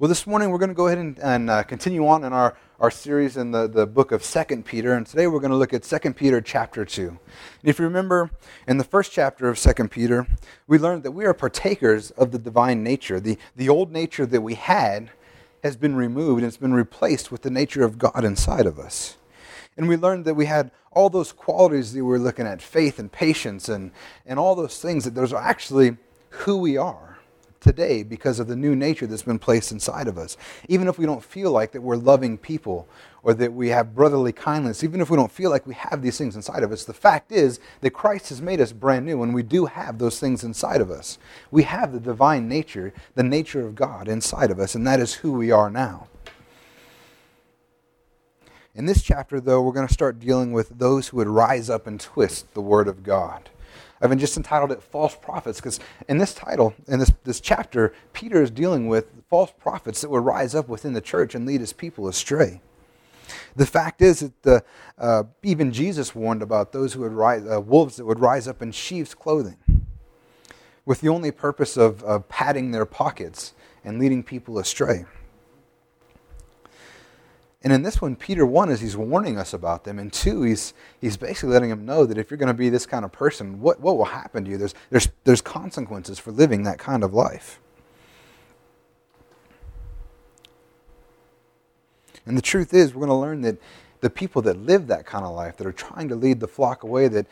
Well, this morning we're going to go ahead and, and uh, continue on in our, our series in the, the book of 2 Peter. And today we're going to look at 2 Peter chapter 2. And if you remember, in the first chapter of 2 Peter, we learned that we are partakers of the divine nature. The, the old nature that we had has been removed and it's been replaced with the nature of God inside of us. And we learned that we had all those qualities that we were looking at faith and patience and, and all those things, that those are actually who we are today because of the new nature that's been placed inside of us. Even if we don't feel like that we're loving people or that we have brotherly kindness, even if we don't feel like we have these things inside of us, the fact is that Christ has made us brand new and we do have those things inside of us. We have the divine nature, the nature of God inside of us, and that is who we are now. In this chapter, though, we're going to start dealing with those who would rise up and twist the Word of God. I've just entitled it False Prophets because in this title, in this, this chapter, Peter is dealing with false prophets that would rise up within the church and lead his people astray. The fact is that the, uh, even Jesus warned about those who would rise, uh, wolves that would rise up in sheep's clothing, with the only purpose of, of padding their pockets and leading people astray. And in this one, Peter, one, is he's warning us about them. And two, he's, he's basically letting them know that if you're going to be this kind of person, what, what will happen to you? There's, there's, there's consequences for living that kind of life. And the truth is, we're going to learn that the people that live that kind of life, that are trying to lead the flock away, that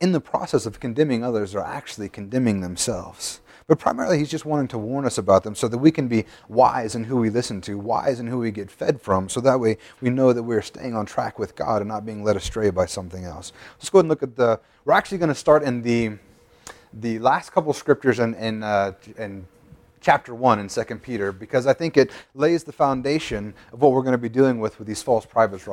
in the process of condemning others, are actually condemning themselves. But primarily, he's just wanting to warn us about them so that we can be wise in who we listen to, wise in who we get fed from, so that way we know that we're staying on track with God and not being led astray by something else. Let's go ahead and look at the. We're actually going to start in the the last couple scriptures in, in, uh, in chapter 1 in 2 Peter because I think it lays the foundation of what we're going to be dealing with with these false prophets,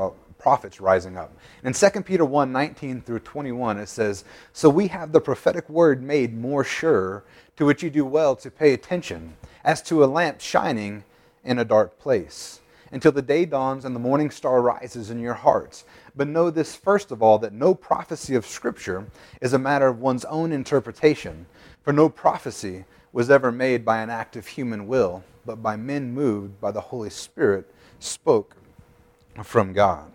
prophets rising up. In 2 Peter 1 19 through 21, it says, So we have the prophetic word made more sure, to which you do well to pay attention, as to a lamp shining in a dark place, until the day dawns and the morning star rises in your hearts. But know this first of all, that no prophecy of Scripture is a matter of one's own interpretation, for no prophecy was ever made by an act of human will, but by men moved by the Holy Spirit, spoke from God.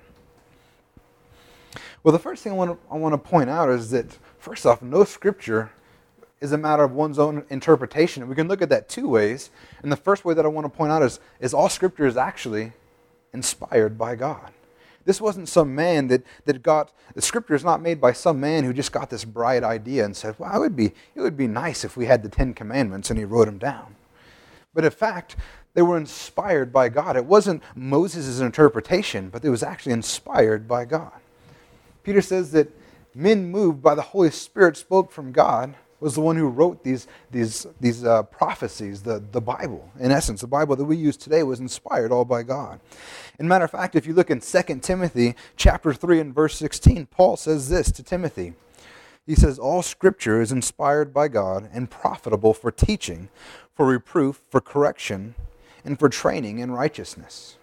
Well, the first thing I want to, I want to point out is that, first off, no scripture is a matter of one's own interpretation. We can look at that two ways. And the first way that I want to point out is, is all scripture is actually inspired by God. This wasn't some man that, that got the scripture is not made by some man who just got this bright idea and said, Well, it would be it would be nice if we had the Ten Commandments and he wrote them down. But in fact, they were inspired by God. It wasn't Moses' interpretation, but it was actually inspired by God. Peter says that men moved by the Holy Spirit spoke from God was the one who wrote these, these, these uh, prophecies, the, the Bible. In essence, the Bible that we use today was inspired all by God. And matter of fact, if you look in 2 Timothy chapter 3 and verse 16, Paul says this to Timothy. He says, All scripture is inspired by God and profitable for teaching, for reproof, for correction, and for training in righteousness.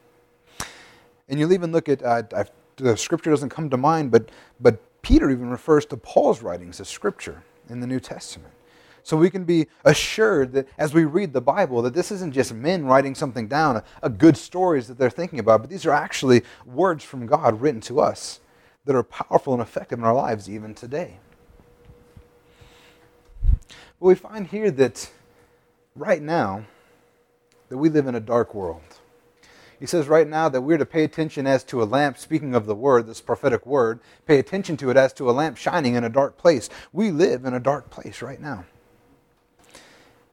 And you'll even look at, uh, the scripture doesn't come to mind, but, but Peter even refers to Paul's writings as scripture in the New Testament. So we can be assured that as we read the Bible, that this isn't just men writing something down, a, a good stories that they're thinking about, but these are actually words from God written to us that are powerful and effective in our lives even today. But we find here that right now, that we live in a dark world. He says right now that we're to pay attention as to a lamp, speaking of the word, this prophetic word, pay attention to it as to a lamp shining in a dark place. We live in a dark place right now.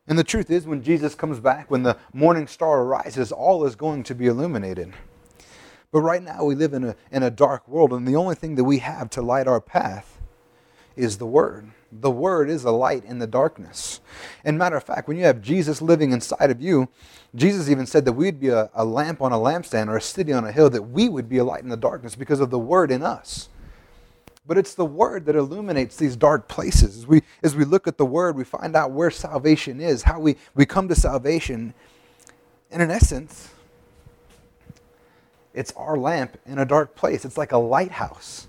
And the truth is, when Jesus comes back, when the morning star arises, all is going to be illuminated. But right now, we live in a, in a dark world, and the only thing that we have to light our path is the Word. The Word is a light in the darkness. And matter of fact, when you have Jesus living inside of you, Jesus even said that we'd be a, a lamp on a lampstand or a city on a hill, that we would be a light in the darkness because of the Word in us. But it's the Word that illuminates these dark places. As we, as we look at the Word, we find out where salvation is, how we, we come to salvation. And in essence, it's our lamp in a dark place. It's like a lighthouse.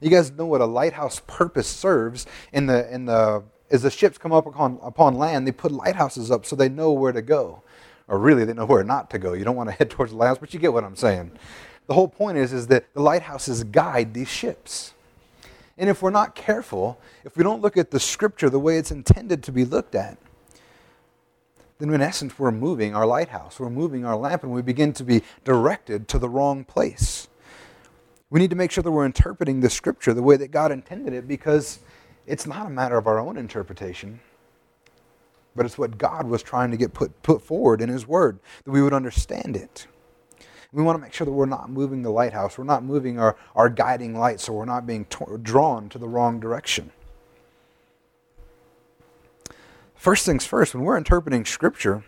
You guys know what a lighthouse purpose serves in the in the as the ships come up upon, upon land, they put lighthouses up so they know where to go. or really they know where not to go. You don't want to head towards the lighthouse, but you get what I'm saying. The whole point is, is that the lighthouses guide these ships. And if we're not careful, if we don't look at the scripture the way it's intended to be looked at, then in essence we're moving our lighthouse, we're moving our lamp, and we begin to be directed to the wrong place. We need to make sure that we're interpreting the scripture the way that God intended it because it's not a matter of our own interpretation, but it's what God was trying to get put, put forward in His Word, that we would understand it. We want to make sure that we're not moving the lighthouse, we're not moving our, our guiding light, so we're not being to- drawn to the wrong direction. First things first, when we're interpreting Scripture,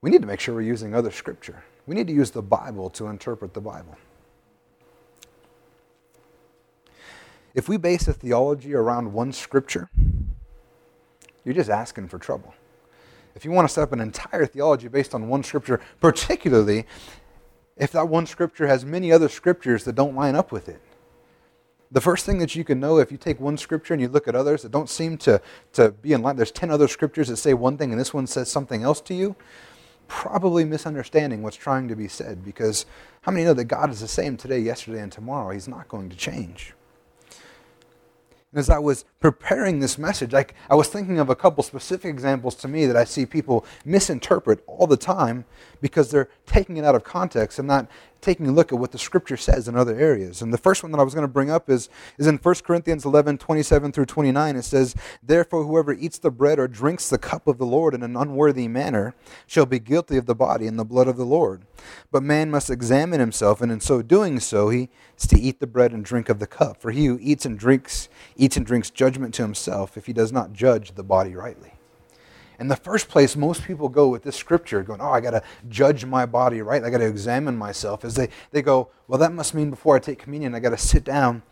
we need to make sure we're using other Scripture. We need to use the Bible to interpret the Bible. If we base a theology around one Scripture, you're just asking for trouble. If you want to set up an entire theology based on one Scripture, particularly if that one scripture has many other scriptures that don't line up with it. The first thing that you can know if you take one scripture and you look at others that don't seem to, to be in line, there's 10 other scriptures that say one thing and this one says something else to you, probably misunderstanding what's trying to be said because how many know that God is the same today, yesterday, and tomorrow? He's not going to change as I was preparing this message, I, I was thinking of a couple specific examples to me that I see people misinterpret all the time because they're taking it out of context and not taking a look at what the scripture says in other areas. And the first one that I was going to bring up is, is in 1 Corinthians 11 27 through 29. It says, Therefore, whoever eats the bread or drinks the cup of the Lord in an unworthy manner shall be guilty of the body and the blood of the Lord. But man must examine himself, and in so doing so, he is to eat the bread and drink of the cup. For he who eats and drinks, eats and drinks judgment to himself if he does not judge the body rightly. In the first place, most people go with this scripture going, Oh, I got to judge my body right. I got to examine myself. As they, they go, Well, that must mean before I take communion, I got to sit down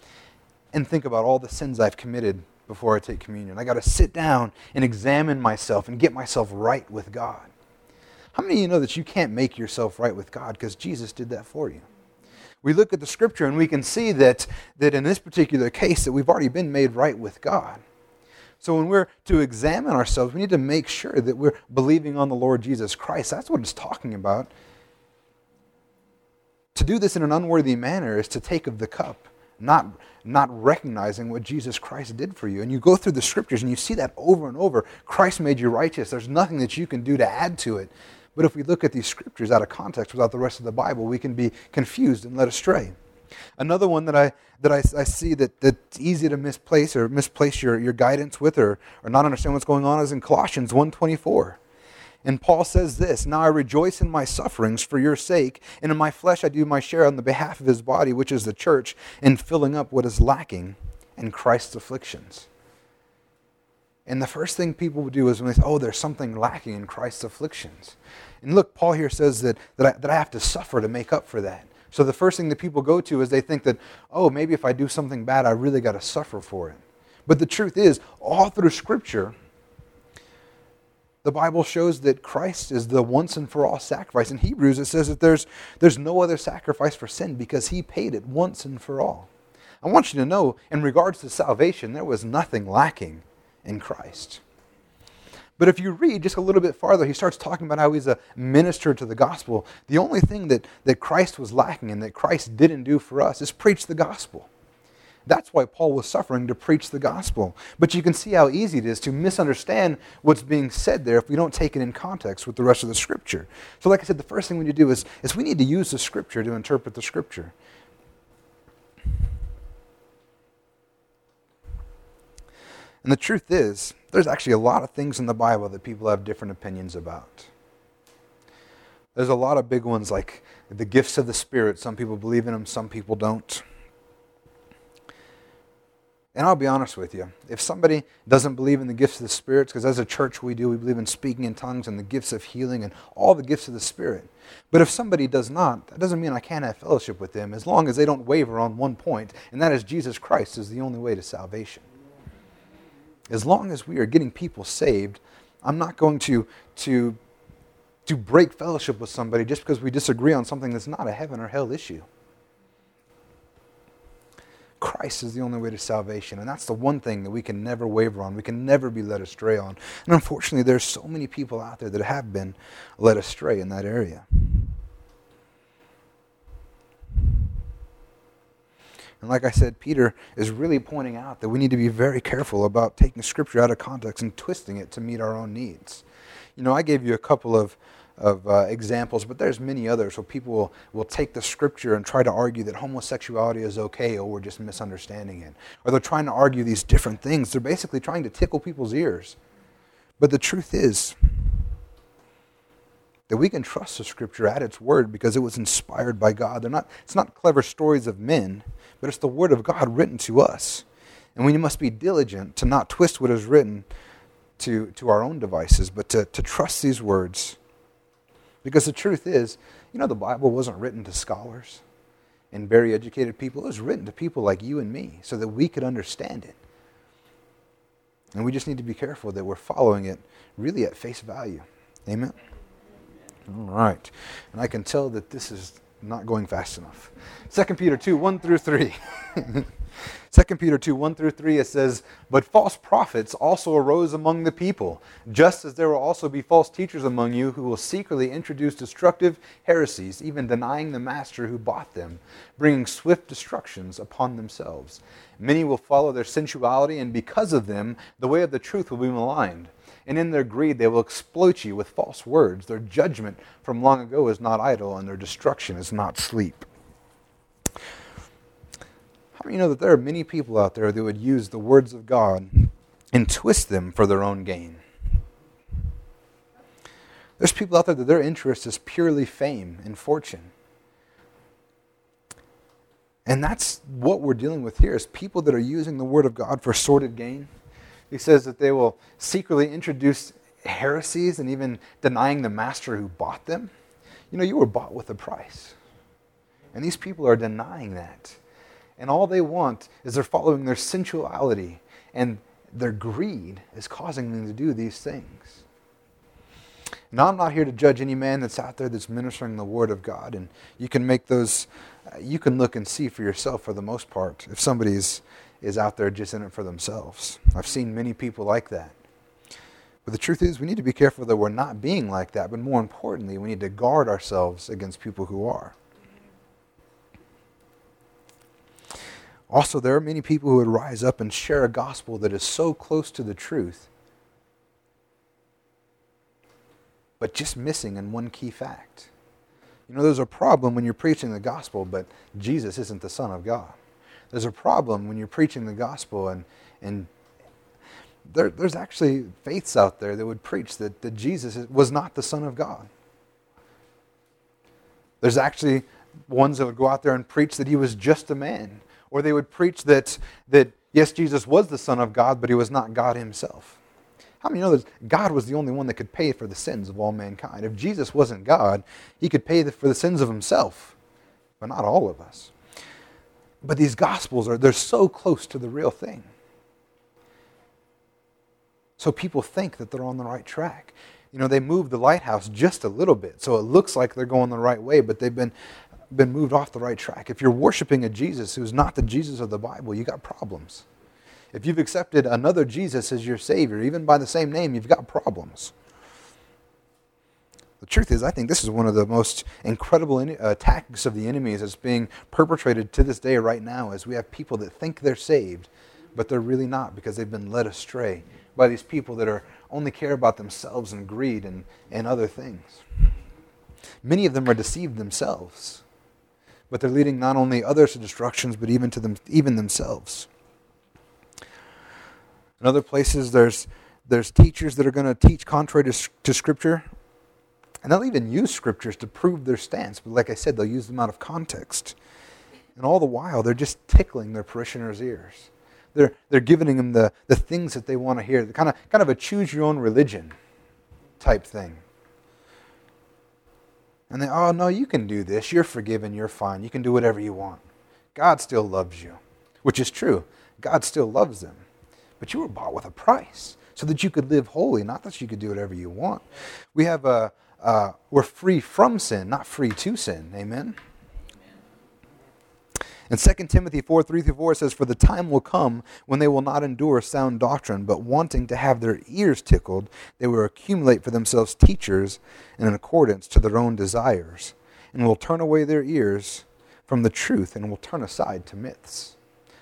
and think about all the sins I've committed before I take communion. I got to sit down and examine myself and get myself right with God. How many of you know that you can't make yourself right with God because Jesus did that for you? We look at the scripture and we can see that, that in this particular case that we've already been made right with God. So when we're to examine ourselves, we need to make sure that we're believing on the Lord Jesus Christ. That's what it's talking about. To do this in an unworthy manner is to take of the cup, not, not recognizing what Jesus Christ did for you. And you go through the scriptures and you see that over and over. Christ made you righteous. There's nothing that you can do to add to it. But if we look at these scriptures out of context without the rest of the Bible, we can be confused and led astray. Another one that I, that I, I see that, that's easy to misplace or misplace your, your guidance with or, or not understand what's going on is in Colossians 1.24. And Paul says this Now I rejoice in my sufferings for your sake, and in my flesh I do my share on the behalf of his body, which is the church, in filling up what is lacking in Christ's afflictions. And the first thing people would do is when they say, oh, there's something lacking in Christ's afflictions. And look, Paul here says that, that, I, that I have to suffer to make up for that. So the first thing that people go to is they think that, oh, maybe if I do something bad, I really got to suffer for it. But the truth is, all through Scripture, the Bible shows that Christ is the once and for all sacrifice. In Hebrews, it says that there's, there's no other sacrifice for sin because he paid it once and for all. I want you to know, in regards to salvation, there was nothing lacking in Christ. But if you read just a little bit farther, he starts talking about how he's a minister to the gospel. The only thing that, that Christ was lacking and that Christ didn't do for us is preach the gospel. That's why Paul was suffering to preach the gospel. But you can see how easy it is to misunderstand what's being said there if we don't take it in context with the rest of the scripture. So, like I said, the first thing we need to do is, is we need to use the scripture to interpret the scripture. And the truth is, there's actually a lot of things in the Bible that people have different opinions about. There's a lot of big ones like the gifts of the Spirit. Some people believe in them, some people don't. And I'll be honest with you. If somebody doesn't believe in the gifts of the Spirit, because as a church we do, we believe in speaking in tongues and the gifts of healing and all the gifts of the Spirit. But if somebody does not, that doesn't mean I can't have fellowship with them as long as they don't waver on one point, and that is Jesus Christ is the only way to salvation as long as we are getting people saved, I'm not going to, to, to break fellowship with somebody just because we disagree on something that's not a heaven or hell issue. Christ is the only way to salvation. And that's the one thing that we can never waver on. We can never be led astray on. And unfortunately, there's so many people out there that have been led astray in that area. And like I said, Peter is really pointing out that we need to be very careful about taking Scripture out of context and twisting it to meet our own needs. You know, I gave you a couple of, of uh, examples, but there's many others where people will, will take the Scripture and try to argue that homosexuality is okay or we're just misunderstanding it. Or they're trying to argue these different things. They're basically trying to tickle people's ears. But the truth is, that we can trust the scripture at its word because it was inspired by God. They're not, it's not clever stories of men, but it's the Word of God written to us. And we must be diligent to not twist what is written to, to our own devices, but to, to trust these words. Because the truth is, you know, the Bible wasn't written to scholars and very educated people. It was written to people like you and me so that we could understand it. And we just need to be careful that we're following it really at face value. Amen? All right. And I can tell that this is not going fast enough. 2 Peter 2, 1 through 3. 2 Peter 2, 1 through 3, it says, But false prophets also arose among the people, just as there will also be false teachers among you who will secretly introduce destructive heresies, even denying the master who bought them, bringing swift destructions upon themselves. Many will follow their sensuality, and because of them, the way of the truth will be maligned and in their greed they will exploit you with false words. Their judgment from long ago is not idle, and their destruction is not sleep. How many know that there are many people out there that would use the words of God and twist them for their own gain? There's people out there that their interest is purely fame and fortune. And that's what we're dealing with here is people that are using the word of God for sordid gain he says that they will secretly introduce heresies and even denying the master who bought them. You know, you were bought with a price. And these people are denying that. And all they want is they're following their sensuality, and their greed is causing them to do these things. Now, I'm not here to judge any man that's out there that's ministering the word of God, and you can make those, uh, you can look and see for yourself for the most part if somebody's is out there just in it for themselves. I've seen many people like that. But the truth is, we need to be careful that we're not being like that, but more importantly, we need to guard ourselves against people who are. Also, there are many people who would rise up and share a gospel that is so close to the truth, but just missing in one key fact. You know, there's a problem when you're preaching the gospel, but Jesus isn't the Son of God there's a problem when you're preaching the gospel and and there, there's actually faiths out there that would preach that, that Jesus was not the Son of God. There's actually ones that would go out there and preach that he was just a man. Or they would preach that, that yes, Jesus was the Son of God, but he was not God himself. How many know that God was the only one that could pay for the sins of all mankind? If Jesus wasn't God, he could pay for the sins of himself, but not all of us. But these gospels are they're so close to the real thing. So people think that they're on the right track. You know, they moved the lighthouse just a little bit, so it looks like they're going the right way, but they've been been moved off the right track. If you're worshiping a Jesus who's not the Jesus of the Bible, you got problems. If you've accepted another Jesus as your Savior, even by the same name, you've got problems. The truth is, I think this is one of the most incredible in, uh, tactics of the enemies that's being perpetrated to this day right now as we have people that think they're saved, but they're really not because they've been led astray by these people that are only care about themselves and greed and, and other things. Many of them are deceived themselves, but they're leading not only others to destructions, but even to them, even themselves. In other places, there's there's teachers that are going to teach contrary to, to Scripture and they'll even use scriptures to prove their stance. But like I said, they'll use them out of context. And all the while, they're just tickling their parishioners' ears. They're, they're giving them the, the things that they want to hear. The kind of, kind of a choose your own religion type thing. And they, oh, no, you can do this. You're forgiven. You're fine. You can do whatever you want. God still loves you, which is true. God still loves them. But you were bought with a price so that you could live holy, not that you could do whatever you want. We have a, uh, we're free from sin, not free to sin. Amen? And 2 Timothy 4 3 through 4 says, For the time will come when they will not endure sound doctrine, but wanting to have their ears tickled, they will accumulate for themselves teachers in accordance to their own desires, and will turn away their ears from the truth and will turn aside to myths.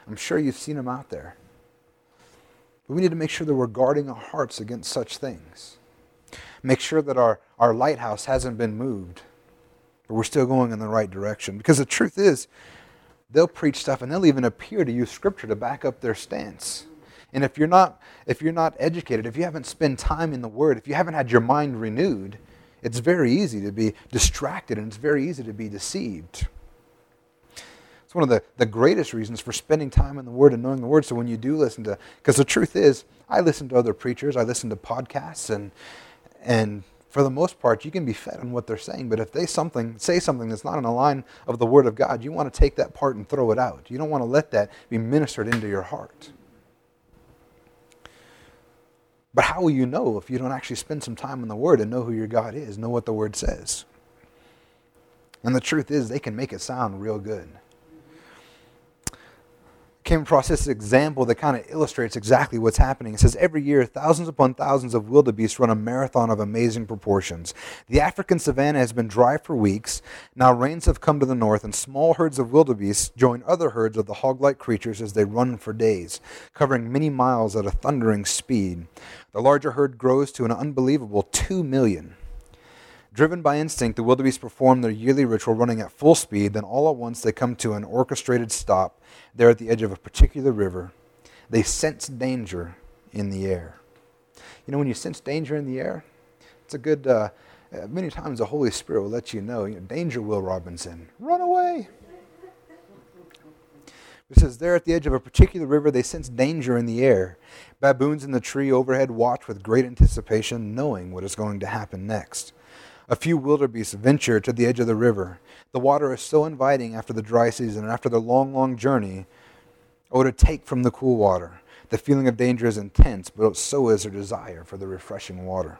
I'm sure you've seen them out there. But we need to make sure that we're guarding our hearts against such things. Make sure that our, our lighthouse hasn't been moved, but we're still going in the right direction. Because the truth is, they'll preach stuff and they'll even appear to use scripture to back up their stance. And if you're not if you're not educated, if you haven't spent time in the word, if you haven't had your mind renewed, it's very easy to be distracted and it's very easy to be deceived. It's one of the, the greatest reasons for spending time in the Word and knowing the Word. So when you do listen to, because the truth is, I listen to other preachers, I listen to podcasts, and and for the most part, you can be fed on what they're saying. But if they something say something that's not in the line of the Word of God, you want to take that part and throw it out. You don't want to let that be ministered into your heart. But how will you know if you don't actually spend some time in the Word and know who your God is, know what the Word says? And the truth is, they can make it sound real good came across this example that kind of illustrates exactly what's happening. It says every year, thousands upon thousands of wildebeest run a marathon of amazing proportions. The African savanna has been dry for weeks. Now rains have come to the north, and small herds of wildebeest join other herds of the hog like creatures as they run for days, covering many miles at a thundering speed. The larger herd grows to an unbelievable two million. Driven by instinct, the wildebeest perform their yearly ritual running at full speed. Then, all at once, they come to an orchestrated stop there at the edge of a particular river. They sense danger in the air. You know, when you sense danger in the air, it's a good, uh, uh, many times the Holy Spirit will let you know, you know, danger, Will Robinson, run away. It says, there at the edge of a particular river, they sense danger in the air. Baboons in the tree overhead watch with great anticipation, knowing what is going to happen next. A few wildebeest venture to the edge of the river. The water is so inviting after the dry season and after their long, long journey. Oh, to take from the cool water. The feeling of danger is intense, but so is their desire for the refreshing water.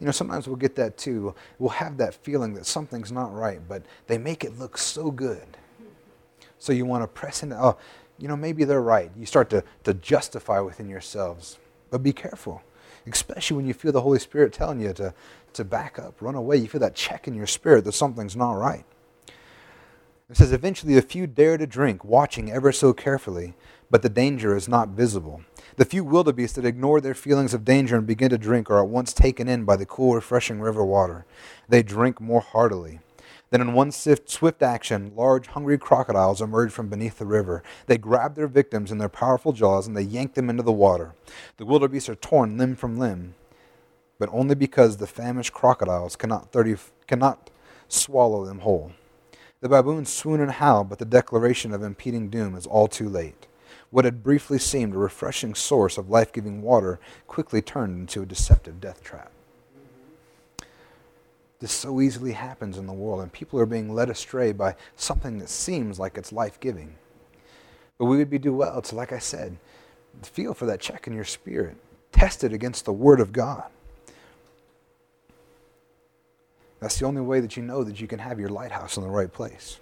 You know, sometimes we'll get that too. We'll have that feeling that something's not right, but they make it look so good. So you want to press into, oh, you know, maybe they're right. You start to, to justify within yourselves. But be careful, especially when you feel the Holy Spirit telling you to, to back up, run away. You feel that check in your spirit that something's not right. It says, Eventually a few dare to drink, watching ever so carefully, but the danger is not visible. The few wildebeest that ignore their feelings of danger and begin to drink are at once taken in by the cool, refreshing river water. They drink more heartily. Then, in one swift action, large, hungry crocodiles emerge from beneath the river. They grab their victims in their powerful jaws and they yank them into the water. The wildebeest are torn limb from limb but only because the famished crocodiles cannot, 30, cannot swallow them whole. The baboons swoon and howl, but the declaration of impending doom is all too late. What had briefly seemed a refreshing source of life giving water quickly turned into a deceptive death trap. This so easily happens in the world, and people are being led astray by something that seems like it's life giving. But we would be do well to, like I said, feel for that check in your spirit. Test it against the Word of God. That's the only way that you know that you can have your lighthouse in the right place.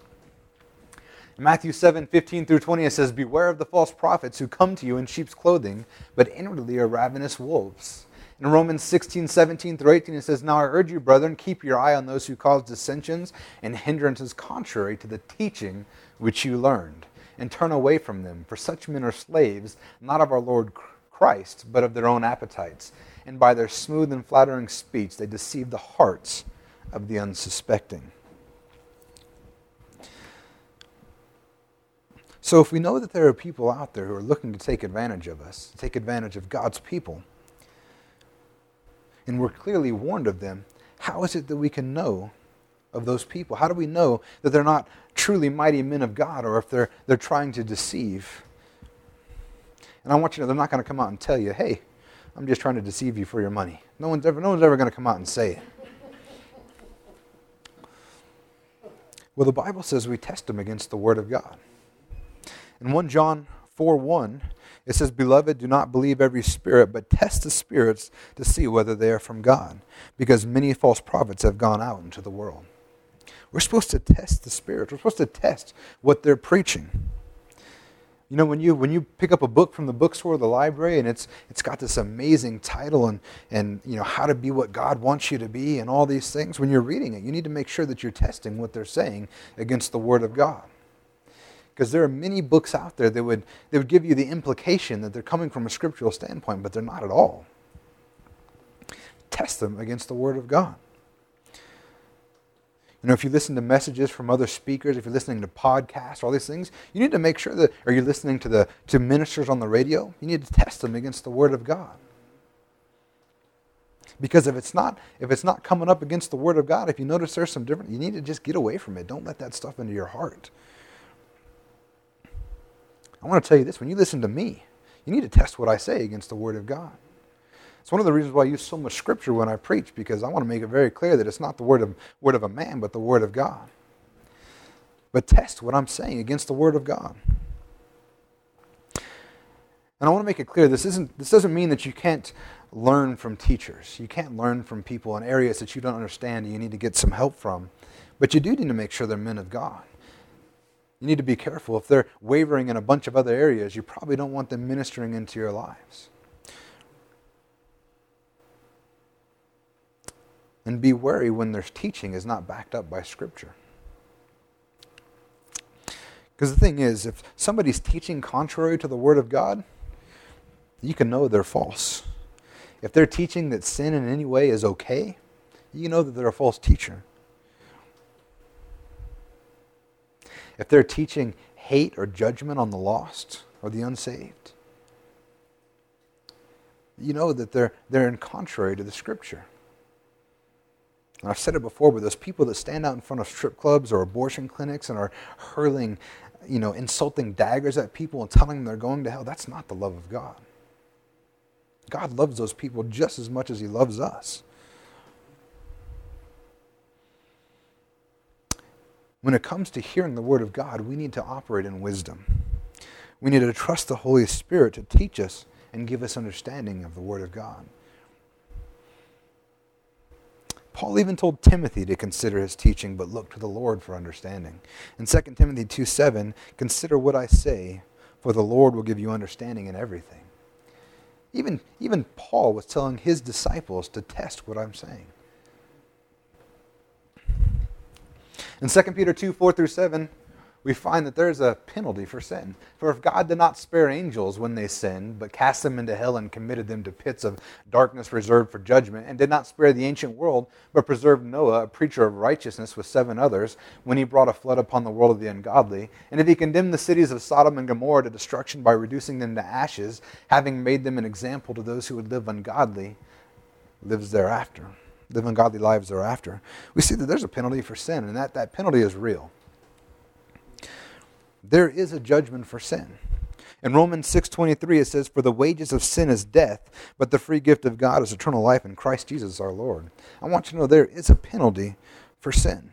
In Matthew 7 15 through 20, it says, Beware of the false prophets who come to you in sheep's clothing, but inwardly are ravenous wolves. In Romans 16 17 through 18, it says, Now I urge you, brethren, keep your eye on those who cause dissensions and hindrances contrary to the teaching which you learned, and turn away from them. For such men are slaves, not of our Lord Christ, but of their own appetites. And by their smooth and flattering speech, they deceive the hearts of the unsuspecting. So, if we know that there are people out there who are looking to take advantage of us, take advantage of God's people, and we're clearly warned of them, how is it that we can know of those people? How do we know that they're not truly mighty men of God or if they're, they're trying to deceive? And I want you to know they're not going to come out and tell you, hey, I'm just trying to deceive you for your money. No one's ever, no one's ever going to come out and say it. Well, the Bible says we test them against the Word of God. In 1 John 4 1, it says, Beloved, do not believe every spirit, but test the spirits to see whether they are from God, because many false prophets have gone out into the world. We're supposed to test the Spirit. We're supposed to test what they're preaching. You know, when you when you pick up a book from the bookstore or the library and it's it's got this amazing title and and you know how to be what God wants you to be and all these things, when you're reading it, you need to make sure that you're testing what they're saying against the Word of God. Because there are many books out there that would that would give you the implication that they're coming from a scriptural standpoint, but they're not at all. Test them against the Word of God. You know, if you listen to messages from other speakers, if you're listening to podcasts, all these things, you need to make sure that, or you're listening to the to ministers on the radio, you need to test them against the Word of God. Because if it's not, if it's not coming up against the Word of God, if you notice there's some different, you need to just get away from it. Don't let that stuff into your heart. I want to tell you this: when you listen to me, you need to test what I say against the Word of God. It's one of the reasons why I use so much scripture when I preach, because I want to make it very clear that it's not the word of, word of a man, but the word of God. But test what I'm saying against the word of God. And I want to make it clear this, isn't, this doesn't mean that you can't learn from teachers. You can't learn from people in areas that you don't understand and you need to get some help from. But you do need to make sure they're men of God. You need to be careful. If they're wavering in a bunch of other areas, you probably don't want them ministering into your lives. And be wary when their teaching is not backed up by Scripture. Because the thing is, if somebody's teaching contrary to the Word of God, you can know they're false. If they're teaching that sin in any way is okay, you know that they're a false teacher. If they're teaching hate or judgment on the lost or the unsaved, you know that they're, they're in contrary to the Scripture. And I've said it before, but those people that stand out in front of strip clubs or abortion clinics and are hurling, you know, insulting daggers at people and telling them they're going to hell, that's not the love of God. God loves those people just as much as He loves us. When it comes to hearing the Word of God, we need to operate in wisdom. We need to trust the Holy Spirit to teach us and give us understanding of the Word of God. Paul even told Timothy to consider his teaching, but look to the Lord for understanding. In 2 Timothy 2 7, consider what I say, for the Lord will give you understanding in everything. Even, even Paul was telling his disciples to test what I'm saying. In 2 Peter 2 4 through 7, we find that there's a penalty for sin. For if God did not spare angels when they sinned, but cast them into hell and committed them to pits of darkness reserved for judgment, and did not spare the ancient world, but preserved Noah, a preacher of righteousness, with seven others, when he brought a flood upon the world of the ungodly, and if he condemned the cities of Sodom and Gomorrah to destruction by reducing them to ashes, having made them an example to those who would live ungodly, lives thereafter, live ungodly lives thereafter, we see that there's a penalty for sin, and that, that penalty is real there is a judgment for sin. In Romans 6:23 it says for the wages of sin is death, but the free gift of God is eternal life in Christ Jesus our Lord. I want you to know there is a penalty for sin.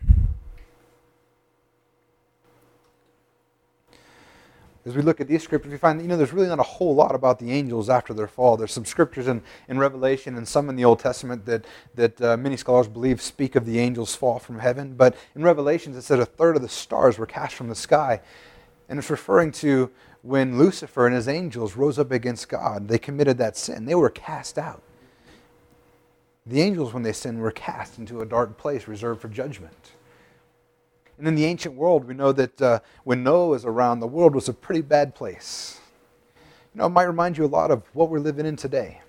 As we look at these scriptures, we find that you know there's really not a whole lot about the angels after their fall. There's some scriptures in, in Revelation and some in the Old Testament that, that uh, many scholars believe speak of the angels' fall from heaven. But in Revelations, it said a third of the stars were cast from the sky. And it's referring to when Lucifer and his angels rose up against God, they committed that sin. They were cast out. The angels, when they sinned, were cast into a dark place reserved for judgment. And in the ancient world, we know that uh, when Noah was around, the world was a pretty bad place. You know, it might remind you a lot of what we're living in today.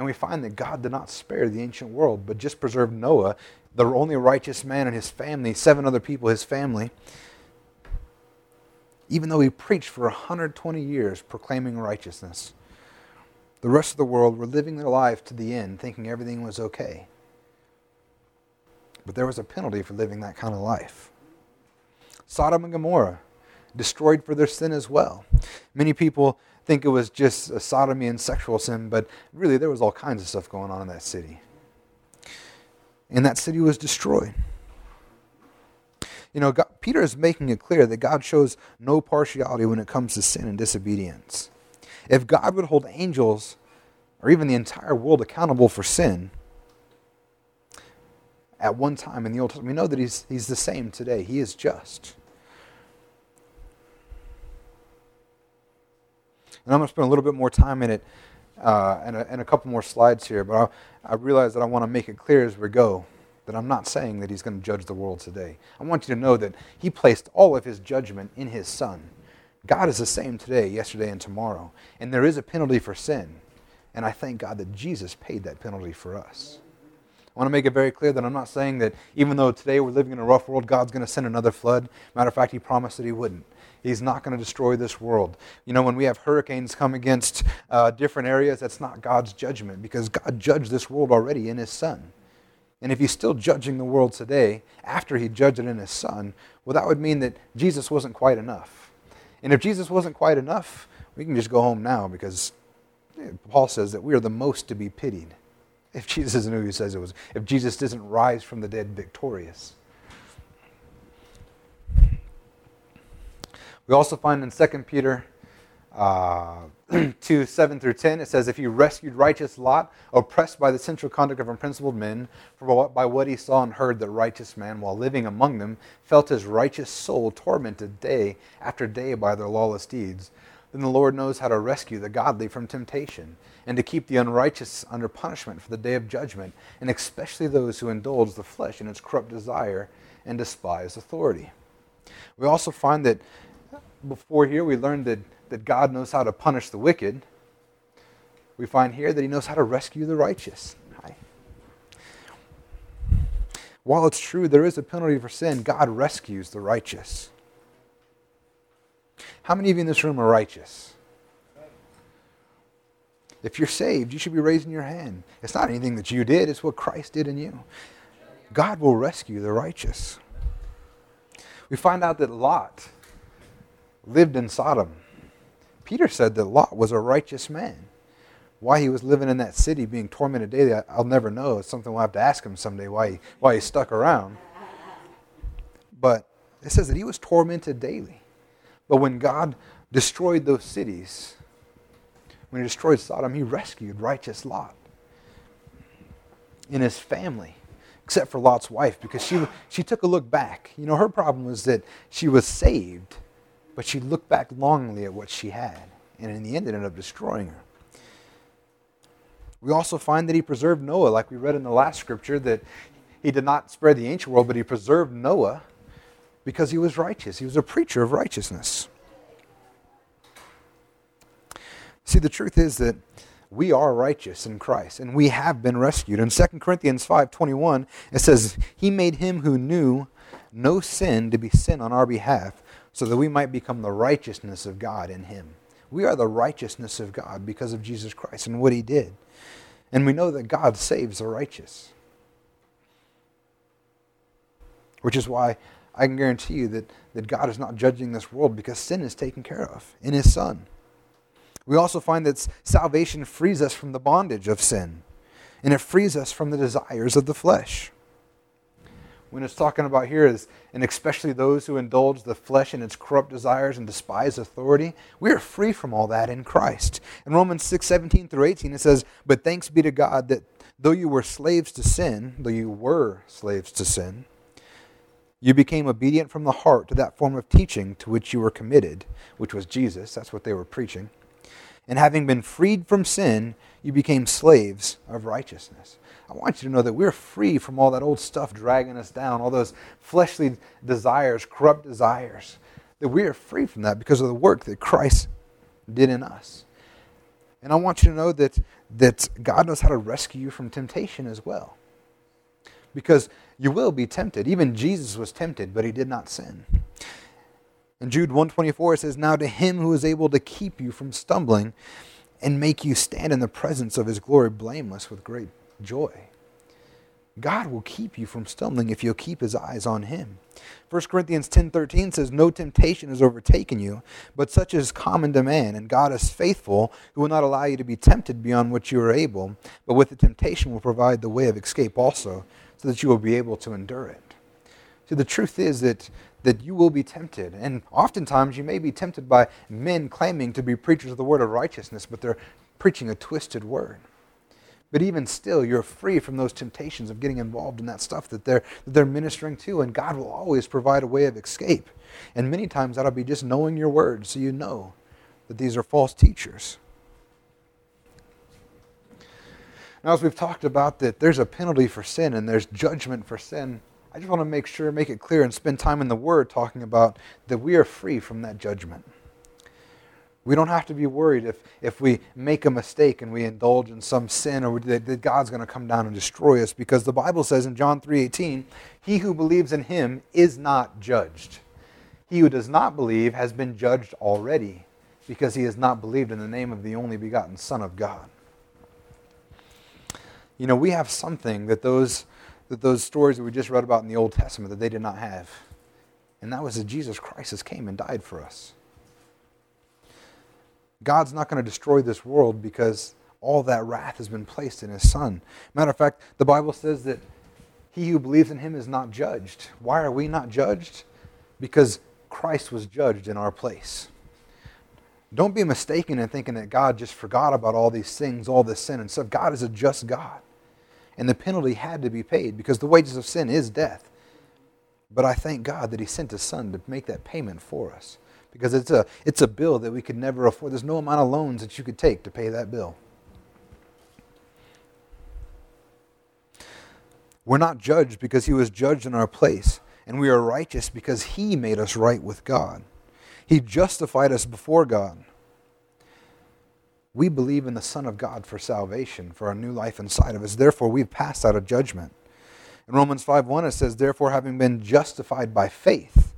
And we find that God did not spare the ancient world, but just preserved Noah the only righteous man and his family, seven other people, his family, even though he preached for 120 years proclaiming righteousness. The rest of the world were living their life to the end, thinking everything was okay. But there was a penalty for living that kind of life. Sodom and Gomorrah, destroyed for their sin as well. Many people think it was just a sodomy and sexual sin, but really there was all kinds of stuff going on in that city and that city was destroyed. You know, God, Peter is making it clear that God shows no partiality when it comes to sin and disobedience. If God would hold angels or even the entire world accountable for sin, at one time in the Old Testament. We know that he's, he's the same today. He is just. And I'm going to spend a little bit more time in it uh, and, a, and a couple more slides here, but I, I realize that I want to make it clear as we go that I'm not saying that he's going to judge the world today. I want you to know that he placed all of his judgment in his son. God is the same today, yesterday, and tomorrow. And there is a penalty for sin. And I thank God that Jesus paid that penalty for us. I want to make it very clear that I'm not saying that even though today we're living in a rough world, God's going to send another flood. Matter of fact, He promised that He wouldn't. He's not going to destroy this world. You know, when we have hurricanes come against uh, different areas, that's not God's judgment because God judged this world already in His Son. And if He's still judging the world today after He judged it in His Son, well, that would mean that Jesus wasn't quite enough. And if Jesus wasn't quite enough, we can just go home now because Paul says that we are the most to be pitied. If Jesus isn't who he says it was, if Jesus doesn't rise from the dead victorious. We also find in 2 Peter uh, 2 7 through 10, it says, If he rescued righteous Lot, oppressed by the sensual conduct of unprincipled men, for by what he saw and heard, the righteous man, while living among them, felt his righteous soul tormented day after day by their lawless deeds then the Lord knows how to rescue the godly from temptation and to keep the unrighteous under punishment for the day of judgment, and especially those who indulge the flesh in its corrupt desire and despise authority. We also find that before here we learned that, that God knows how to punish the wicked. We find here that he knows how to rescue the righteous. While it's true there is a penalty for sin, God rescues the righteous. How many of you in this room are righteous? If you're saved, you should be raising your hand. It's not anything that you did, it's what Christ did in you. God will rescue the righteous. We find out that Lot lived in Sodom. Peter said that Lot was a righteous man. Why he was living in that city being tormented daily, I'll never know. It's something we'll have to ask him someday why he, why he stuck around. But it says that he was tormented daily. But when God destroyed those cities, when he destroyed Sodom, he rescued righteous Lot and his family, except for Lot's wife, because she, she took a look back. You know, her problem was that she was saved, but she looked back longingly at what she had, and in the end, ended up destroying her. We also find that he preserved Noah, like we read in the last scripture, that he did not spread the ancient world, but he preserved Noah because he was righteous. He was a preacher of righteousness. See, the truth is that we are righteous in Christ and we have been rescued. In 2 Corinthians 5:21, it says, "He made him who knew no sin to be sin on our behalf, so that we might become the righteousness of God in him." We are the righteousness of God because of Jesus Christ and what he did. And we know that God saves the righteous. Which is why I can guarantee you that, that God is not judging this world because sin is taken care of in His Son. We also find that salvation frees us from the bondage of sin, and it frees us from the desires of the flesh. When it's talking about here is, and especially those who indulge the flesh in its corrupt desires and despise authority, we are free from all that in Christ. In Romans 6 17 through 18, it says, But thanks be to God that though you were slaves to sin, though you were slaves to sin, you became obedient from the heart to that form of teaching to which you were committed, which was Jesus. That's what they were preaching. And having been freed from sin, you became slaves of righteousness. I want you to know that we're free from all that old stuff dragging us down, all those fleshly desires, corrupt desires. That we are free from that because of the work that Christ did in us. And I want you to know that, that God knows how to rescue you from temptation as well because you will be tempted. Even Jesus was tempted, but he did not sin. In Jude 124 it says, Now to him who is able to keep you from stumbling and make you stand in the presence of his glory blameless with great joy. God will keep you from stumbling if you'll keep his eyes on him. 1 Corinthians 10:13 says no temptation has overtaken you but such is common to man and God is faithful who will not allow you to be tempted beyond what you are able but with the temptation will provide the way of escape also so that you will be able to endure it. See, the truth is that, that you will be tempted. And oftentimes you may be tempted by men claiming to be preachers of the word of righteousness, but they're preaching a twisted word. But even still, you're free from those temptations of getting involved in that stuff that they're, that they're ministering to, and God will always provide a way of escape. And many times that'll be just knowing your word so you know that these are false teachers. Now, as we've talked about that there's a penalty for sin and there's judgment for sin, I just want to make sure, make it clear, and spend time in the Word talking about that we are free from that judgment. We don't have to be worried if, if we make a mistake and we indulge in some sin or that, that God's going to come down and destroy us because the Bible says in John 3:18, "He who believes in him is not judged. He who does not believe has been judged already because he has not believed in the name of the only begotten Son of God." You know, we have something that those that those stories that we just read about in the Old Testament that they did not have. And that was that Jesus Christ has came and died for us. God's not going to destroy this world because all that wrath has been placed in his son. Matter of fact, the Bible says that he who believes in him is not judged. Why are we not judged? Because Christ was judged in our place. Don't be mistaken in thinking that God just forgot about all these things, all this sin and stuff. God is a just God. And the penalty had to be paid because the wages of sin is death. But I thank God that He sent His Son to make that payment for us because it's a, it's a bill that we could never afford. There's no amount of loans that you could take to pay that bill. We're not judged because he was judged in our place, and we are righteous because he made us right with God. He justified us before God. We believe in the Son of God for salvation, for a new life inside of us. Therefore, we've passed out of judgment. In Romans 5 1, it says, Therefore, having been justified by faith,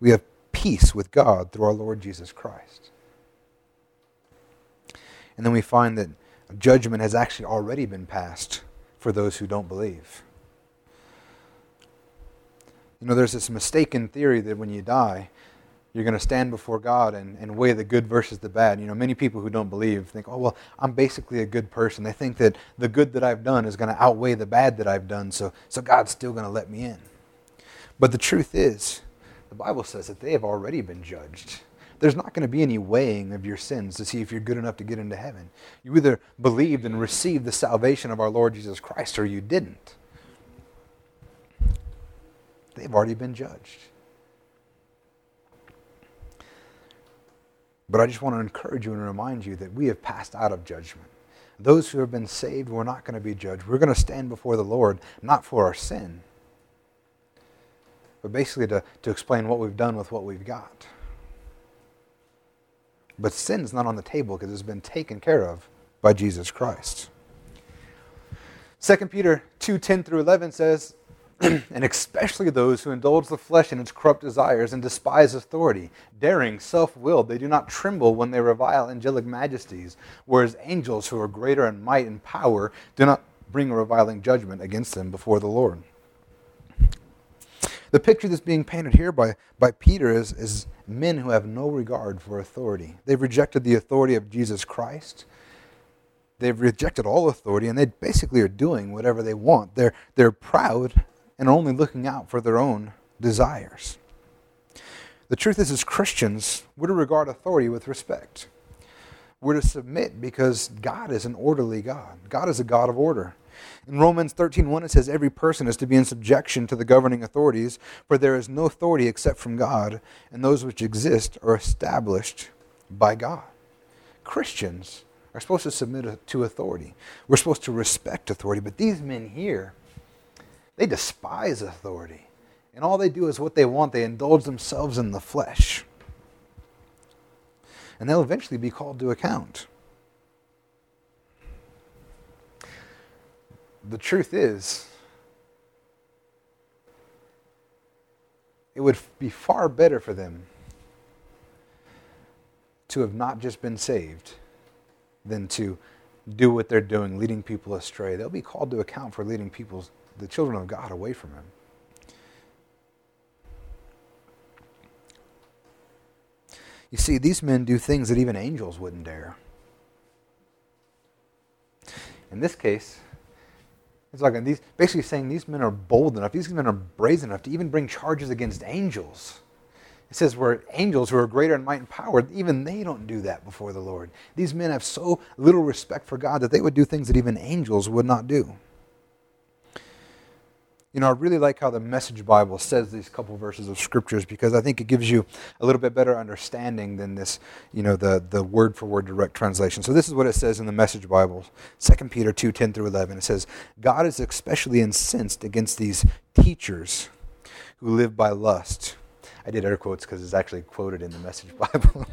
we have peace with God through our Lord Jesus Christ. And then we find that judgment has actually already been passed for those who don't believe. You know, there's this mistaken theory that when you die, you're going to stand before God and, and weigh the good versus the bad. You know, many people who don't believe think, oh, well, I'm basically a good person. They think that the good that I've done is going to outweigh the bad that I've done, so, so God's still going to let me in. But the truth is, the Bible says that they have already been judged. There's not going to be any weighing of your sins to see if you're good enough to get into heaven. You either believed and received the salvation of our Lord Jesus Christ or you didn't. They've already been judged. But I just want to encourage you and remind you that we have passed out of judgment. Those who have been saved, we're not going to be judged. We're going to stand before the Lord, not for our sin, but basically to, to explain what we've done with what we've got. But sin's not on the table because it's been taken care of by Jesus Christ. 2 Peter 2 10 through 11 says, and especially those who indulge the flesh in its corrupt desires and despise authority. Daring, self willed, they do not tremble when they revile angelic majesties, whereas angels who are greater in might and power do not bring a reviling judgment against them before the Lord. The picture that's being painted here by, by Peter is, is men who have no regard for authority. They've rejected the authority of Jesus Christ. They've rejected all authority, and they basically are doing whatever they want. They're, they're proud and are only looking out for their own desires. The truth is, as Christians, we're to regard authority with respect. We're to submit because God is an orderly God. God is a God of order. In Romans 13:1 it says every person is to be in subjection to the governing authorities, for there is no authority except from God, and those which exist are established by God. Christians are supposed to submit to authority. We're supposed to respect authority, but these men here they despise authority. And all they do is what they want. They indulge themselves in the flesh. And they'll eventually be called to account. the truth is, it would be far better for them to have not just been saved than to do what they're doing, leading people astray. They'll be called to account for leading people, the children of God, away from Him. You see, these men do things that even angels wouldn't dare. In this case, it's like these basically saying these men are bold enough, these men are brazen enough to even bring charges against angels. It says where angels who are greater in might and power, even they don't do that before the Lord. These men have so little respect for God that they would do things that even angels would not do. You know, I really like how the Message Bible says these couple verses of scriptures because I think it gives you a little bit better understanding than this, you know, the, the word for word direct translation. So this is what it says in the Message Bible, 2 Peter 2 10 through 11. It says, God is especially incensed against these teachers who live by lust I did air quotes because it's actually quoted in the Message Bible.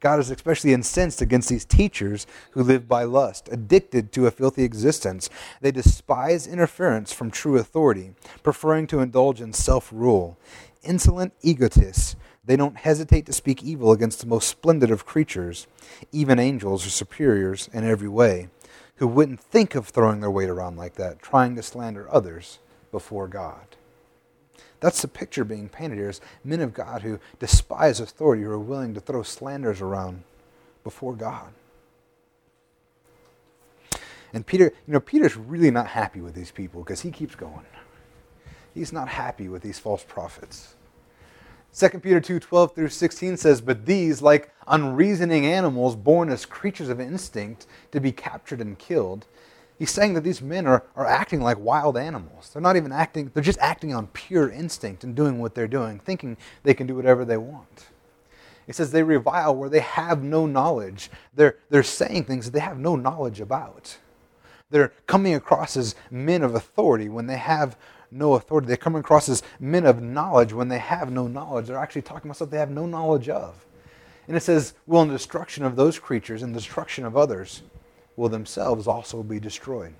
God is especially incensed against these teachers who live by lust, addicted to a filthy existence. They despise interference from true authority, preferring to indulge in self rule. Insolent egotists, they don't hesitate to speak evil against the most splendid of creatures. Even angels are superiors in every way, who wouldn't think of throwing their weight around like that, trying to slander others before God. That's the picture being painted here is men of God who despise authority, who are willing to throw slanders around before God. And Peter, you know, Peter's really not happy with these people because he keeps going. He's not happy with these false prophets. 2 Peter 2 12 through 16 says, But these, like unreasoning animals born as creatures of instinct to be captured and killed, He's saying that these men are, are acting like wild animals. They're not even acting, they're just acting on pure instinct and doing what they're doing, thinking they can do whatever they want. He says they revile where they have no knowledge. They're, they're saying things that they have no knowledge about. They're coming across as men of authority when they have no authority. They're coming across as men of knowledge when they have no knowledge. They're actually talking about stuff they have no knowledge of. And it says, well, in the destruction of those creatures and the destruction of others, will themselves also be destroyed.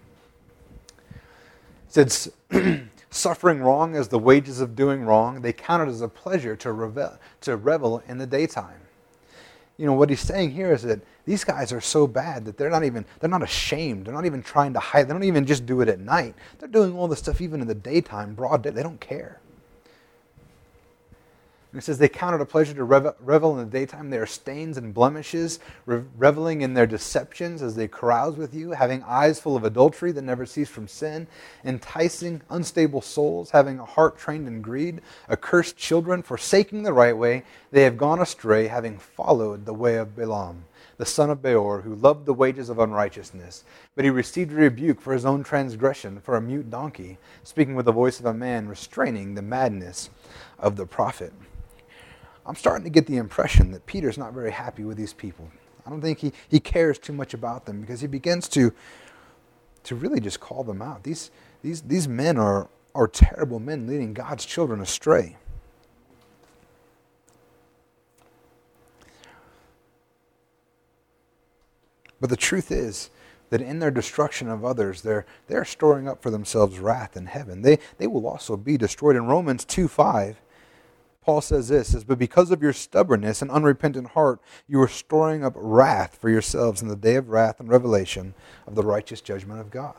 Says, suffering wrong as the wages of doing wrong, they count it as a pleasure to revel, to revel in the daytime. You know, what he's saying here is that these guys are so bad that they're not even, they're not ashamed. They're not even trying to hide. They don't even just do it at night. They're doing all this stuff even in the daytime, broad day. They don't care. And it says they count it a pleasure to revel in the daytime. They are stains and blemishes, reveling in their deceptions as they carouse with you, having eyes full of adultery that never cease from sin, enticing unstable souls, having a heart trained in greed, accursed children, forsaking the right way. They have gone astray, having followed the way of Balaam, the son of Beor, who loved the wages of unrighteousness. But he received a rebuke for his own transgression, for a mute donkey, speaking with the voice of a man, restraining the madness of the prophet. I'm starting to get the impression that Peter's not very happy with these people. I don't think he, he cares too much about them because he begins to, to really just call them out. These, these, these men are, are terrible men leading God's children astray. But the truth is that in their destruction of others, they're, they're storing up for themselves wrath in heaven. They, they will also be destroyed. In Romans 2 5, Paul says this says, But because of your stubbornness and unrepentant heart, you are storing up wrath for yourselves in the day of wrath and revelation of the righteous judgment of God.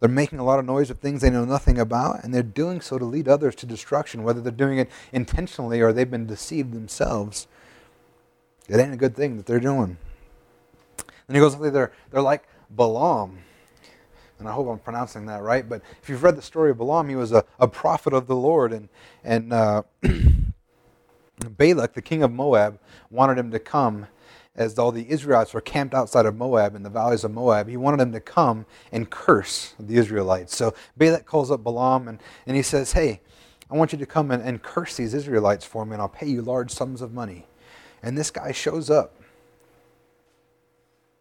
They're making a lot of noise of things they know nothing about, and they're doing so to lead others to destruction, whether they're doing it intentionally or they've been deceived themselves. It ain't a good thing that they're doing. And he goes, they're, they're like Balaam and I hope I'm pronouncing that right. But if you've read the story of Balaam, he was a, a prophet of the Lord, and and uh, Balak, the king of Moab, wanted him to come. As all the Israelites were camped outside of Moab in the valleys of Moab, he wanted them to come and curse the Israelites. So Balak calls up Balaam and, and he says, Hey, I want you to come and, and curse these Israelites for me, and I'll pay you large sums of money. And this guy shows up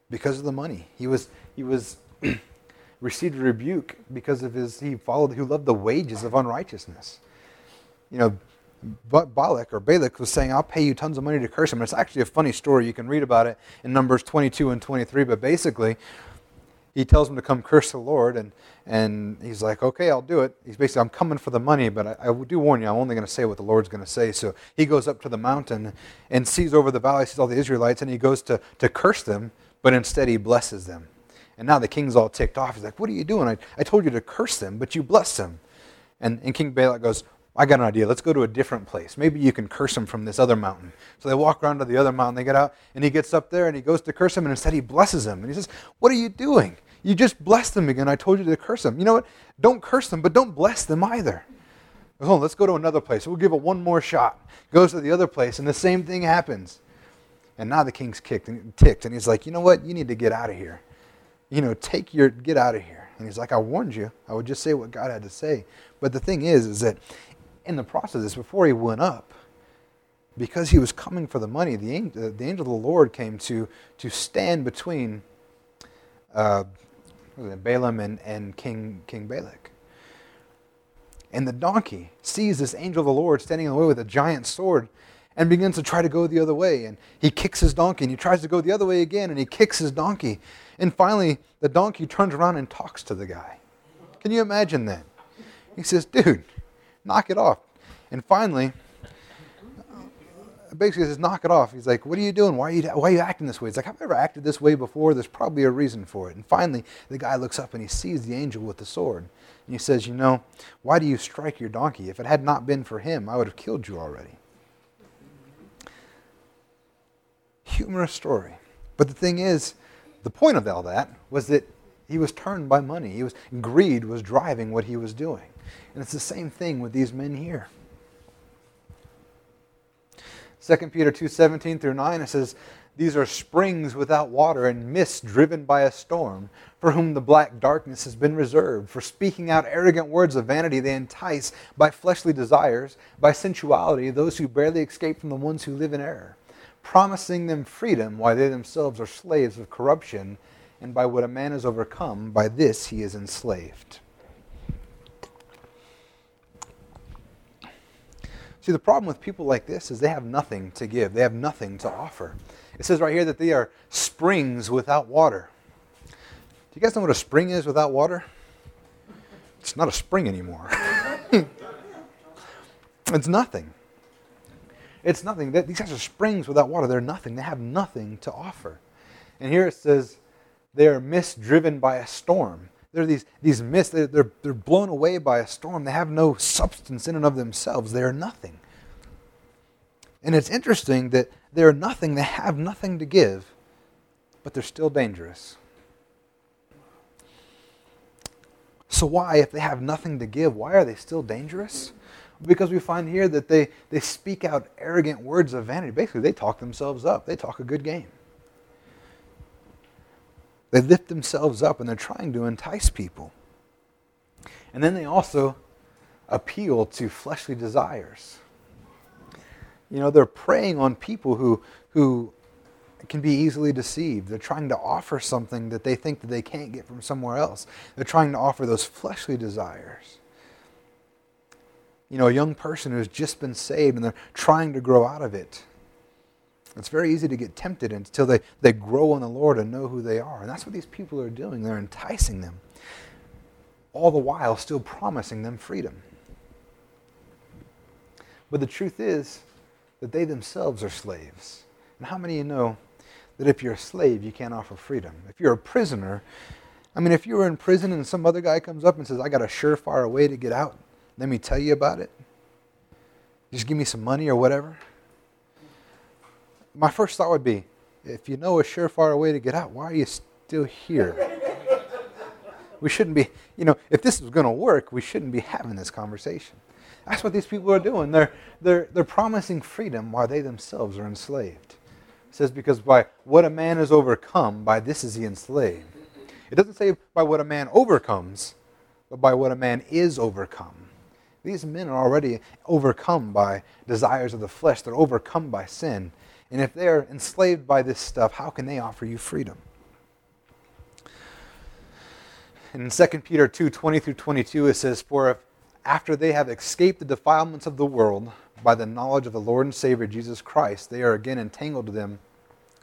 because of the money. He was, he was received rebuke because of his, he followed, who loved the wages of unrighteousness. You know, but Balak or Balak was saying, I'll pay you tons of money to curse him. And it's actually a funny story. You can read about it in Numbers 22 and 23. But basically, he tells him to come curse the Lord. And, and he's like, okay, I'll do it. He's basically, I'm coming for the money, but I, I do warn you, I'm only going to say what the Lord's going to say. So he goes up to the mountain and sees over the valley, sees all the Israelites, and he goes to, to curse them, but instead he blesses them. And now the king's all ticked off. He's like, What are you doing? I, I told you to curse them, but you bless them. And, and King Balak goes, I got an idea. Let's go to a different place. Maybe you can curse them from this other mountain. So they walk around to the other mountain. They get out, and he gets up there and he goes to curse them, and instead he blesses them. And he says, What are you doing? You just blessed them again. I told you to curse them. You know what? Don't curse them, but don't bless them either. Oh, let's go to another place. We'll give it one more shot. Goes to the other place, and the same thing happens. And now the king's kicked and ticked, and he's like, you know what? You need to get out of here. You know, take your get out of here. And he's like, I warned you. I would just say what God had to say. But the thing is, is that in the process before he went up, because he was coming for the money, the angel, the angel of the Lord came to, to stand between uh, Balaam and, and King, King Balak. And the donkey sees this angel of the Lord standing in the way with a giant sword and begins to try to go the other way. And he kicks his donkey and he tries to go the other way again and he kicks his donkey. And finally, the donkey turns around and talks to the guy. Can you imagine that? He says, Dude, knock it off. And finally, basically says, knock it off. He's like, what are you doing? Why are you, why are you acting this way? He's like, I've never acted this way before. There's probably a reason for it. And finally, the guy looks up and he sees the angel with the sword. And he says, you know, why do you strike your donkey? If it had not been for him, I would have killed you already. Humorous story. But the thing is, the point of all that was that he was turned by money. He was greed was driving what he was doing. And it's the same thing with these men here. 2 Peter 2:17 through 9 it says these are springs without water and mist driven by a storm, for whom the black darkness has been reserved. For speaking out arrogant words of vanity, they entice by fleshly desires, by sensuality, those who barely escape from the ones who live in error, promising them freedom while they themselves are slaves of corruption, and by what a man is overcome, by this he is enslaved. See, the problem with people like this is they have nothing to give, they have nothing to offer. It says right here that they are springs without water. Do you guys know what a spring is without water? It's not a spring anymore. it's nothing. It's nothing. These guys are springs without water. They're nothing. They have nothing to offer. And here it says they are mist driven by a storm. They're these, these mists, they're, they're, they're blown away by a storm. They have no substance in and of themselves. They are nothing. And it's interesting that they're nothing, they have nothing to give, but they're still dangerous. So, why, if they have nothing to give, why are they still dangerous? Because we find here that they, they speak out arrogant words of vanity. Basically, they talk themselves up, they talk a good game. They lift themselves up and they're trying to entice people. And then they also appeal to fleshly desires. You know, they're preying on people who, who can be easily deceived. They're trying to offer something that they think that they can't get from somewhere else. They're trying to offer those fleshly desires. You know, a young person who's just been saved and they're trying to grow out of it. It's very easy to get tempted until they, they grow in the Lord and know who they are. And that's what these people are doing. They're enticing them, all the while still promising them freedom. But the truth is that they themselves are slaves. And how many of you know that if you're a slave, you can't offer freedom? If you're a prisoner, I mean, if you were in prison and some other guy comes up and says, I got a surefire way to get out, let me tell you about it. Just give me some money or whatever my first thought would be if you know a surefire way to get out, why are you still here? we shouldn't be, you know, if this is going to work, we shouldn't be having this conversation. That's what these people are doing. They're, they're, they're promising freedom while they themselves are enslaved. It says, because by what a man is overcome, by this is he enslaved. It doesn't say by what a man overcomes, but by what a man is overcome. These men are already overcome by desires of the flesh, they're overcome by sin. And if they're enslaved by this stuff, how can they offer you freedom? In 2 Peter 2 20 through 22, it says, For if after they have escaped the defilements of the world by the knowledge of the Lord and Savior Jesus Christ, they are again entangled to them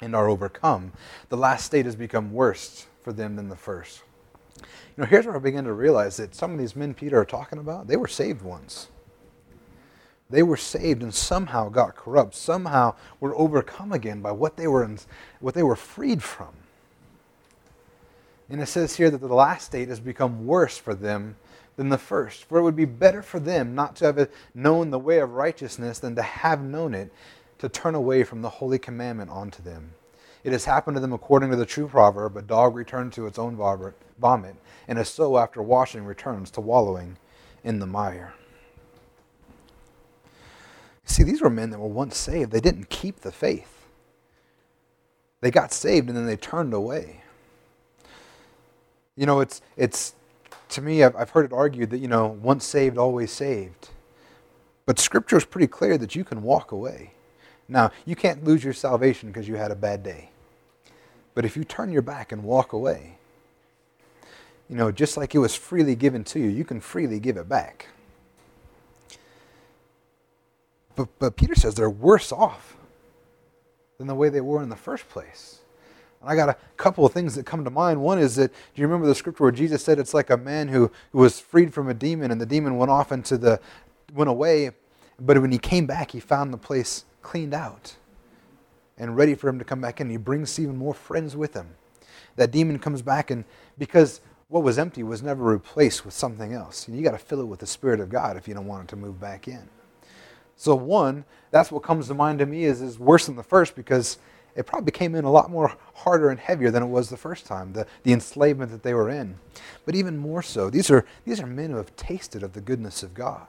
and are overcome, the last state has become worse for them than the first. You know, here's where I begin to realize that some of these men Peter are talking about, they were saved ones. They were saved and somehow got corrupt, somehow were overcome again by what they were, in, what they were freed from. And it says here that the last state has become worse for them than the first. For it would be better for them not to have known the way of righteousness than to have known it, to turn away from the holy commandment onto them. It has happened to them according to the true proverb a dog returns to its own vomit, and a sow after washing returns to wallowing in the mire. See, these were men that were once saved. They didn't keep the faith. They got saved and then they turned away. You know, it's, it's to me, I've, I've heard it argued that, you know, once saved, always saved. But Scripture is pretty clear that you can walk away. Now, you can't lose your salvation because you had a bad day. But if you turn your back and walk away, you know, just like it was freely given to you, you can freely give it back. But, but Peter says they're worse off than the way they were in the first place. And I got a couple of things that come to mind. One is that, do you remember the scripture where Jesus said it's like a man who, who was freed from a demon and the demon went off into the, went away, but when he came back, he found the place cleaned out and ready for him to come back in. He brings even more friends with him. That demon comes back, and because what was empty was never replaced with something else. You got to fill it with the Spirit of God if you don't want it to move back in. So one, that's what comes to mind to me is, is worse than the first because it probably came in a lot more harder and heavier than it was the first time, the, the enslavement that they were in. But even more so, these are, these are men who have tasted of the goodness of God.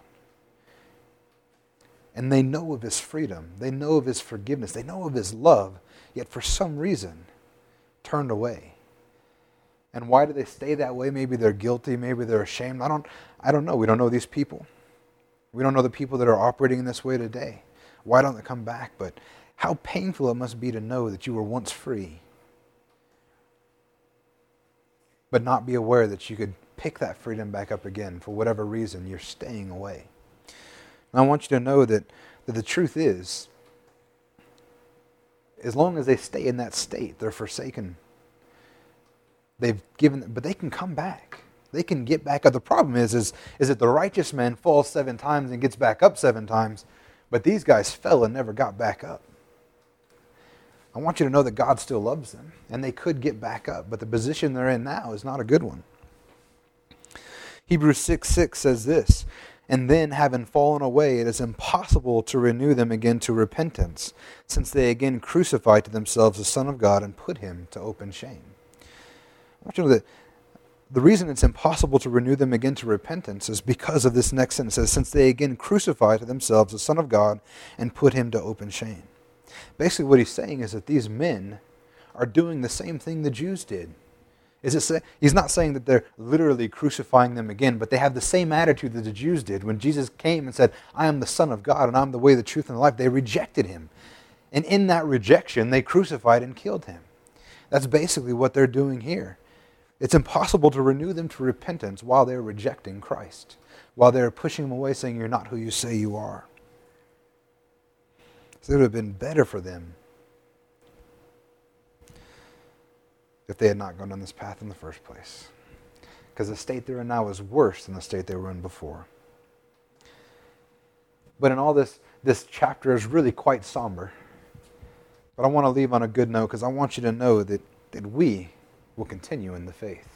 And they know of his freedom. They know of his forgiveness. They know of his love, yet for some reason turned away. And why do they stay that way? Maybe they're guilty, maybe they're ashamed. I don't, I don't know. We don't know these people. We don't know the people that are operating in this way today. Why don't they come back? But how painful it must be to know that you were once free, but not be aware that you could pick that freedom back up again for whatever reason you're staying away. And I want you to know that, that the truth is, as long as they stay in that state, they're forsaken. They've given, but they can come back. They can get back up. The problem is, is, is that the righteous man falls seven times and gets back up seven times, but these guys fell and never got back up. I want you to know that God still loves them, and they could get back up, but the position they're in now is not a good one. Hebrews 6 6 says this, and then, having fallen away, it is impossible to renew them again to repentance, since they again crucify to themselves the Son of God and put him to open shame. I want you to know that the reason it's impossible to renew them again to repentance is because of this next sentence. Says, since they again crucify to themselves the Son of God and put him to open shame. Basically, what he's saying is that these men are doing the same thing the Jews did. Is it say, he's not saying that they're literally crucifying them again, but they have the same attitude that the Jews did. When Jesus came and said, I am the Son of God and I'm the way, the truth, and the life, they rejected him. And in that rejection, they crucified and killed him. That's basically what they're doing here. It's impossible to renew them to repentance while they're rejecting Christ, while they're pushing them away, saying, You're not who you say you are. So it would have been better for them if they had not gone down this path in the first place. Because the state they're in now is worse than the state they were in before. But in all this, this chapter is really quite somber. But I want to leave on a good note because I want you to know that, that we will continue in the faith.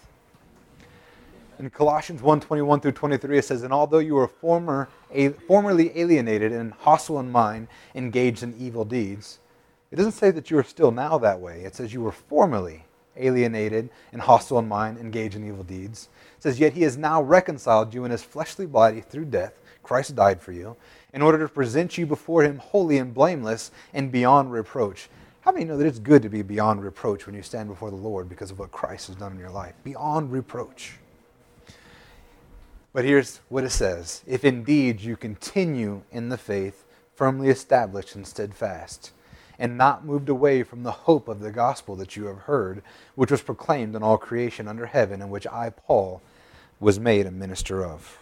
In Colossians 1 21 through 23, it says, And although you were former, a, formerly alienated and hostile in mind, engaged in evil deeds, it doesn't say that you are still now that way. It says you were formerly alienated and hostile in mind, engage in evil deeds. It says, Yet he has now reconciled you in his fleshly body through death. Christ died for you, in order to present you before him holy and blameless and beyond reproach. How many know that it's good to be beyond reproach when you stand before the Lord because of what Christ has done in your life? Beyond reproach. But here's what it says If indeed you continue in the faith, firmly established and steadfast, and not moved away from the hope of the gospel that you have heard, which was proclaimed in all creation under heaven, and which I, Paul, was made a minister of.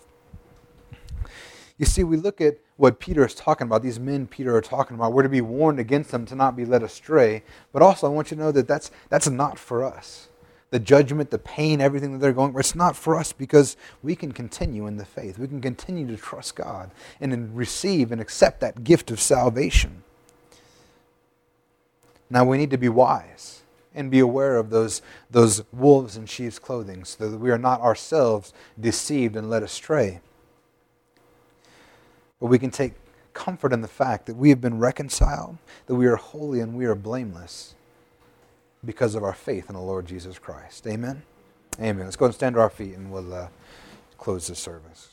You see, we look at what Peter is talking about, these men Peter are talking about. We're to be warned against them to not be led astray. But also, I want you to know that that's, that's not for us. The judgment, the pain, everything that they're going through, it's not for us because we can continue in the faith. We can continue to trust God and receive and accept that gift of salvation. Now, we need to be wise and be aware of those, those wolves in sheep's clothing so that we are not ourselves deceived and led astray. But we can take comfort in the fact that we have been reconciled, that we are holy and we are blameless because of our faith in the Lord Jesus Christ. Amen? Amen. Let's go and stand to our feet and we'll uh, close this service.